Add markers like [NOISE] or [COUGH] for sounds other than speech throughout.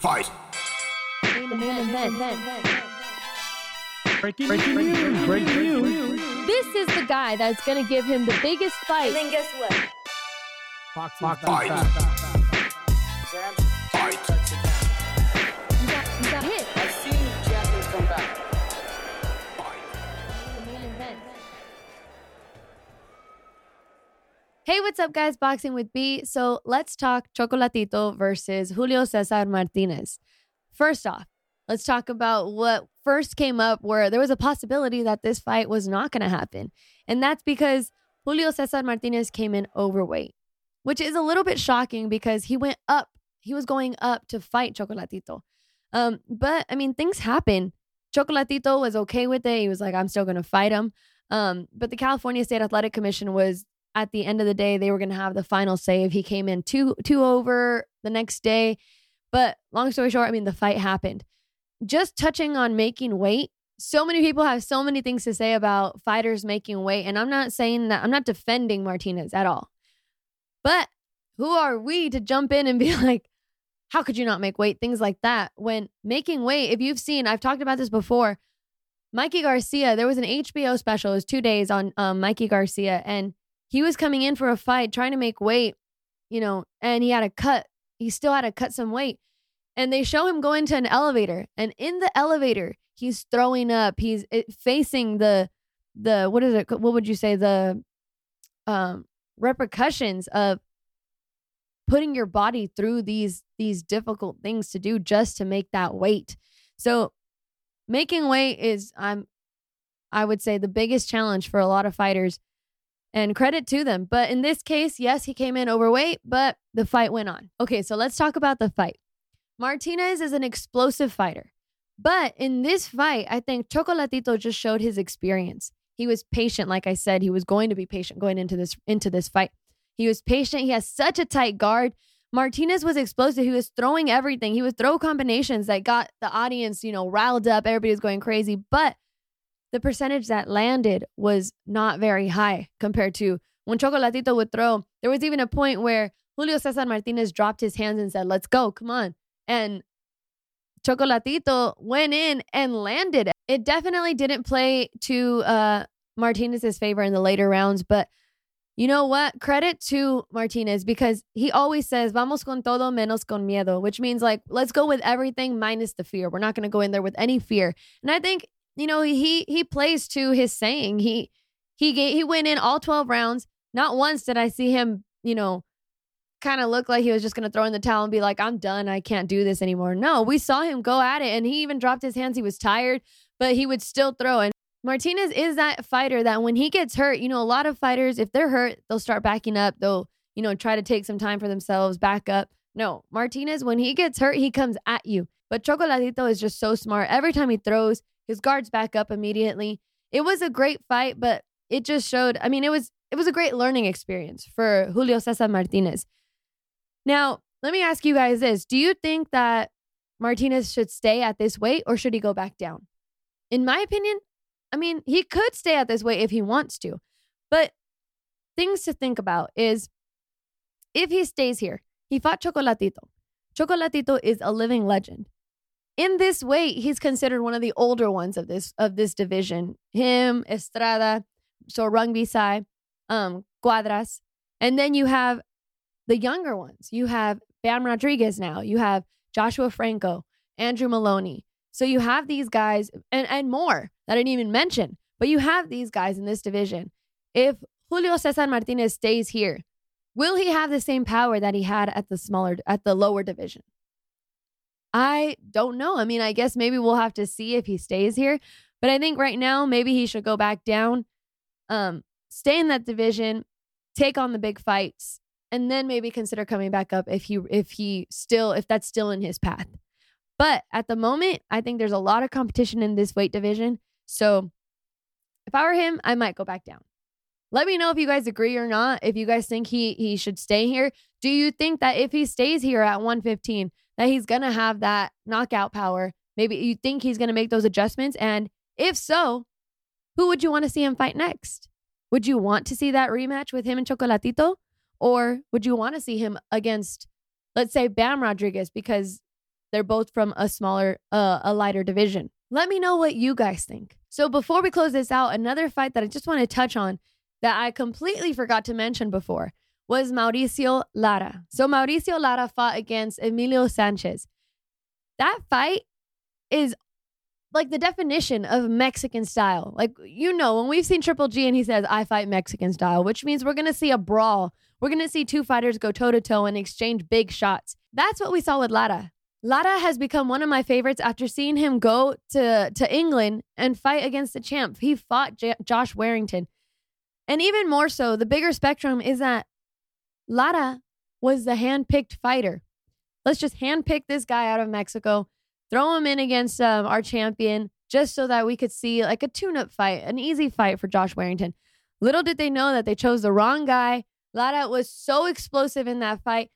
Fight. Breaking, breaking news. Breaking news. This is the guy that's going to give him the biggest fight. And then guess what? Boxing. Fight. Up, guys? Boxing with B. So let's talk Chocolatito versus Julio Cesar Martinez. First off, let's talk about what first came up where there was a possibility that this fight was not going to happen. And that's because Julio Cesar Martinez came in overweight, which is a little bit shocking because he went up. He was going up to fight Chocolatito. Um, but I mean, things happen. Chocolatito was okay with it. He was like, I'm still going to fight him. Um, but the California State Athletic Commission was at the end of the day, they were going to have the final if he came in two two over the next day. But long story short, I mean, the fight happened. Just touching on making weight, so many people have so many things to say about fighters making weight, and I'm not saying that I'm not defending Martinez at all. But who are we to jump in and be [LAUGHS] like, how could you not make weight? Things like that. When making weight, if you've seen, I've talked about this before. Mikey Garcia, there was an HBO special. It was two days on um, Mikey Garcia, and he was coming in for a fight, trying to make weight, you know, and he had to cut. He still had to cut some weight. And they show him go into an elevator, and in the elevator, he's throwing up. He's it, facing the the what is it? What would you say the um repercussions of putting your body through these these difficult things to do just to make that weight. So making weight is I'm I would say the biggest challenge for a lot of fighters and credit to them. But in this case, yes, he came in overweight, but the fight went on. Okay, so let's talk about the fight. Martinez is an explosive fighter. But in this fight, I think Chocolatito just showed his experience. He was patient, like I said, he was going to be patient going into this into this fight. He was patient. He has such a tight guard. Martinez was explosive. He was throwing everything. He would throw combinations that got the audience, you know, riled up. Everybody was going crazy. But the percentage that landed was not very high compared to when Chocolatito would throw. There was even a point where Julio Cesar Martinez dropped his hands and said, Let's go, come on. And Chocolatito went in and landed. It definitely didn't play to uh, Martinez's favor in the later rounds, but you know what? Credit to Martinez because he always says, vamos con todo menos con miedo, which means like, let's go with everything minus the fear. We're not going to go in there with any fear. And I think, you know, he he plays to his saying. He he gave, he went in all 12 rounds. Not once did I see him, you know, kind of look like he was just going to throw in the towel and be like, I'm done. I can't do this anymore. No, we saw him go at it and he even dropped his hands. He was tired, but he would still throw. And Martinez is that fighter that when he gets hurt, you know, a lot of fighters, if they're hurt, they'll start backing up. They'll, you know, try to take some time for themselves, back up. No, Martinez, when he gets hurt, he comes at you. But Chocolatito is just so smart. Every time he throws, his guards back up immediately. It was a great fight, but it just showed, I mean, it was it was a great learning experience for Julio Cesar Martinez. Now, let me ask you guys this. Do you think that Martinez should stay at this weight or should he go back down? In my opinion, I mean, he could stay at this weight if he wants to. But things to think about is if he stays here, he fought Chocolatito. Chocolatito is a living legend. In this weight, he's considered one of the older ones of this of this division. Him, Estrada, Sor Rungvisai, um, Cuadras. And then you have the younger ones. You have Bam Rodriguez now. You have Joshua Franco, Andrew Moloney. So you have these guys and, and more that I didn't even mention, but you have these guys in this division. If Julio Cesar Martinez stays here, will he have the same power that he had at the smaller at the lower division? I don't know. I mean, I guess maybe we'll have to see if he stays here, but I think right now maybe he should go back down, um, stay in that division, take on the big fights, and then maybe consider coming back up if he if he still if that's still in his path. But at the moment, I think there's a lot of competition in this weight division. So if I were him, I might go back down. Let me know if you guys agree or not. If you guys think he he should stay here. Do you think that if he stays here at 115, that he's gonna have that knockout power? Maybe you think he's gonna make those adjustments. And if so, who would you want to see him fight next? Would you want to see that rematch with him and Chocolatito? Or would you want to see him against let's say Bam Rodriguez because they're both from a smaller, uh, a lighter division. Let me know what you guys think. So before we close this out, another fight that I just want to touch on that I completely forgot to mention before was Mauricio Lara. So Mauricio Lara fought against Emilio Sanchez. That fight is like the definition of Mexican style. Like, you know, when we've seen Triple G and he says, I fight Mexican style, which means we're going to see a brawl. We're going to see two fighters go toe to toe and exchange big shots. That's what we saw with Lara. Lara has become one of my favorites after seeing him go to, to England and fight against the champ. He fought J- Josh Warrington. And even more so, the bigger spectrum is that Lara was the hand-picked fighter. Let's just handpick this guy out of Mexico, throw him in against um, our champion, just so that we could see like a tune-up fight, an easy fight for Josh Warrington. Little did they know that they chose the wrong guy. Lara was so explosive in that fight.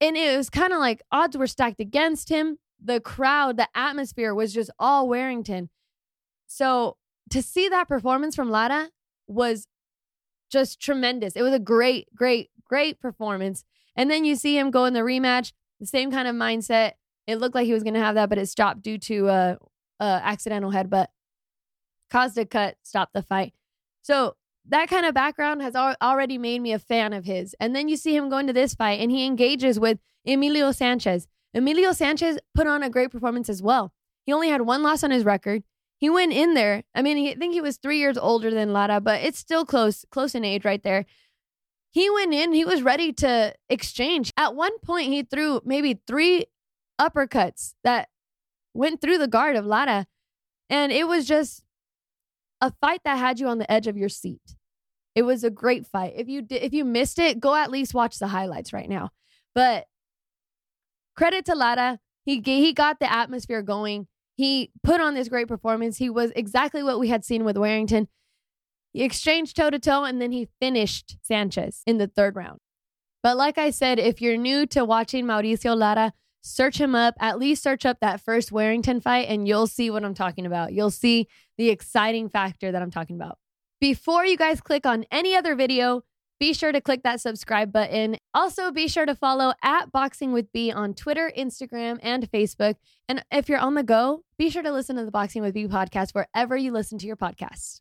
And it was kind of like odds were stacked against him. The crowd, the atmosphere was just all Warrington. So to see that performance from Lara was just tremendous. It was a great, great, great performance. And then you see him go in the rematch, the same kind of mindset. It looked like he was going to have that, but it stopped due to a, a accidental headbutt. Caused a cut, stopped the fight. So that kind of background has al- already made me a fan of his. And then you see him go into this fight and he engages with Emilio Sanchez. Emilio Sanchez put on a great performance as well. He only had one loss on his record. He went in there. I mean, he, I think he was three years older than Lara, but it's still close, close in age right there. He went in, he was ready to exchange. At one point, he threw maybe three uppercuts that went through the guard of Lara. And it was just a fight that had you on the edge of your seat. It was a great fight. If you if you missed it, go at least watch the highlights right now. But credit to Lara, he he got the atmosphere going. He put on this great performance. He was exactly what we had seen with Warrington. He exchanged toe to toe and then he finished Sanchez in the third round. But like I said, if you're new to watching Mauricio Lara, search him up. At least search up that first Warrington fight and you'll see what I'm talking about. You'll see the exciting factor that I'm talking about. Before you guys click on any other video, be sure to click that subscribe button. Also, be sure to follow at Boxing with B on Twitter, Instagram, and Facebook. And if you're on the go, be sure to listen to the Boxing with B podcast wherever you listen to your podcasts.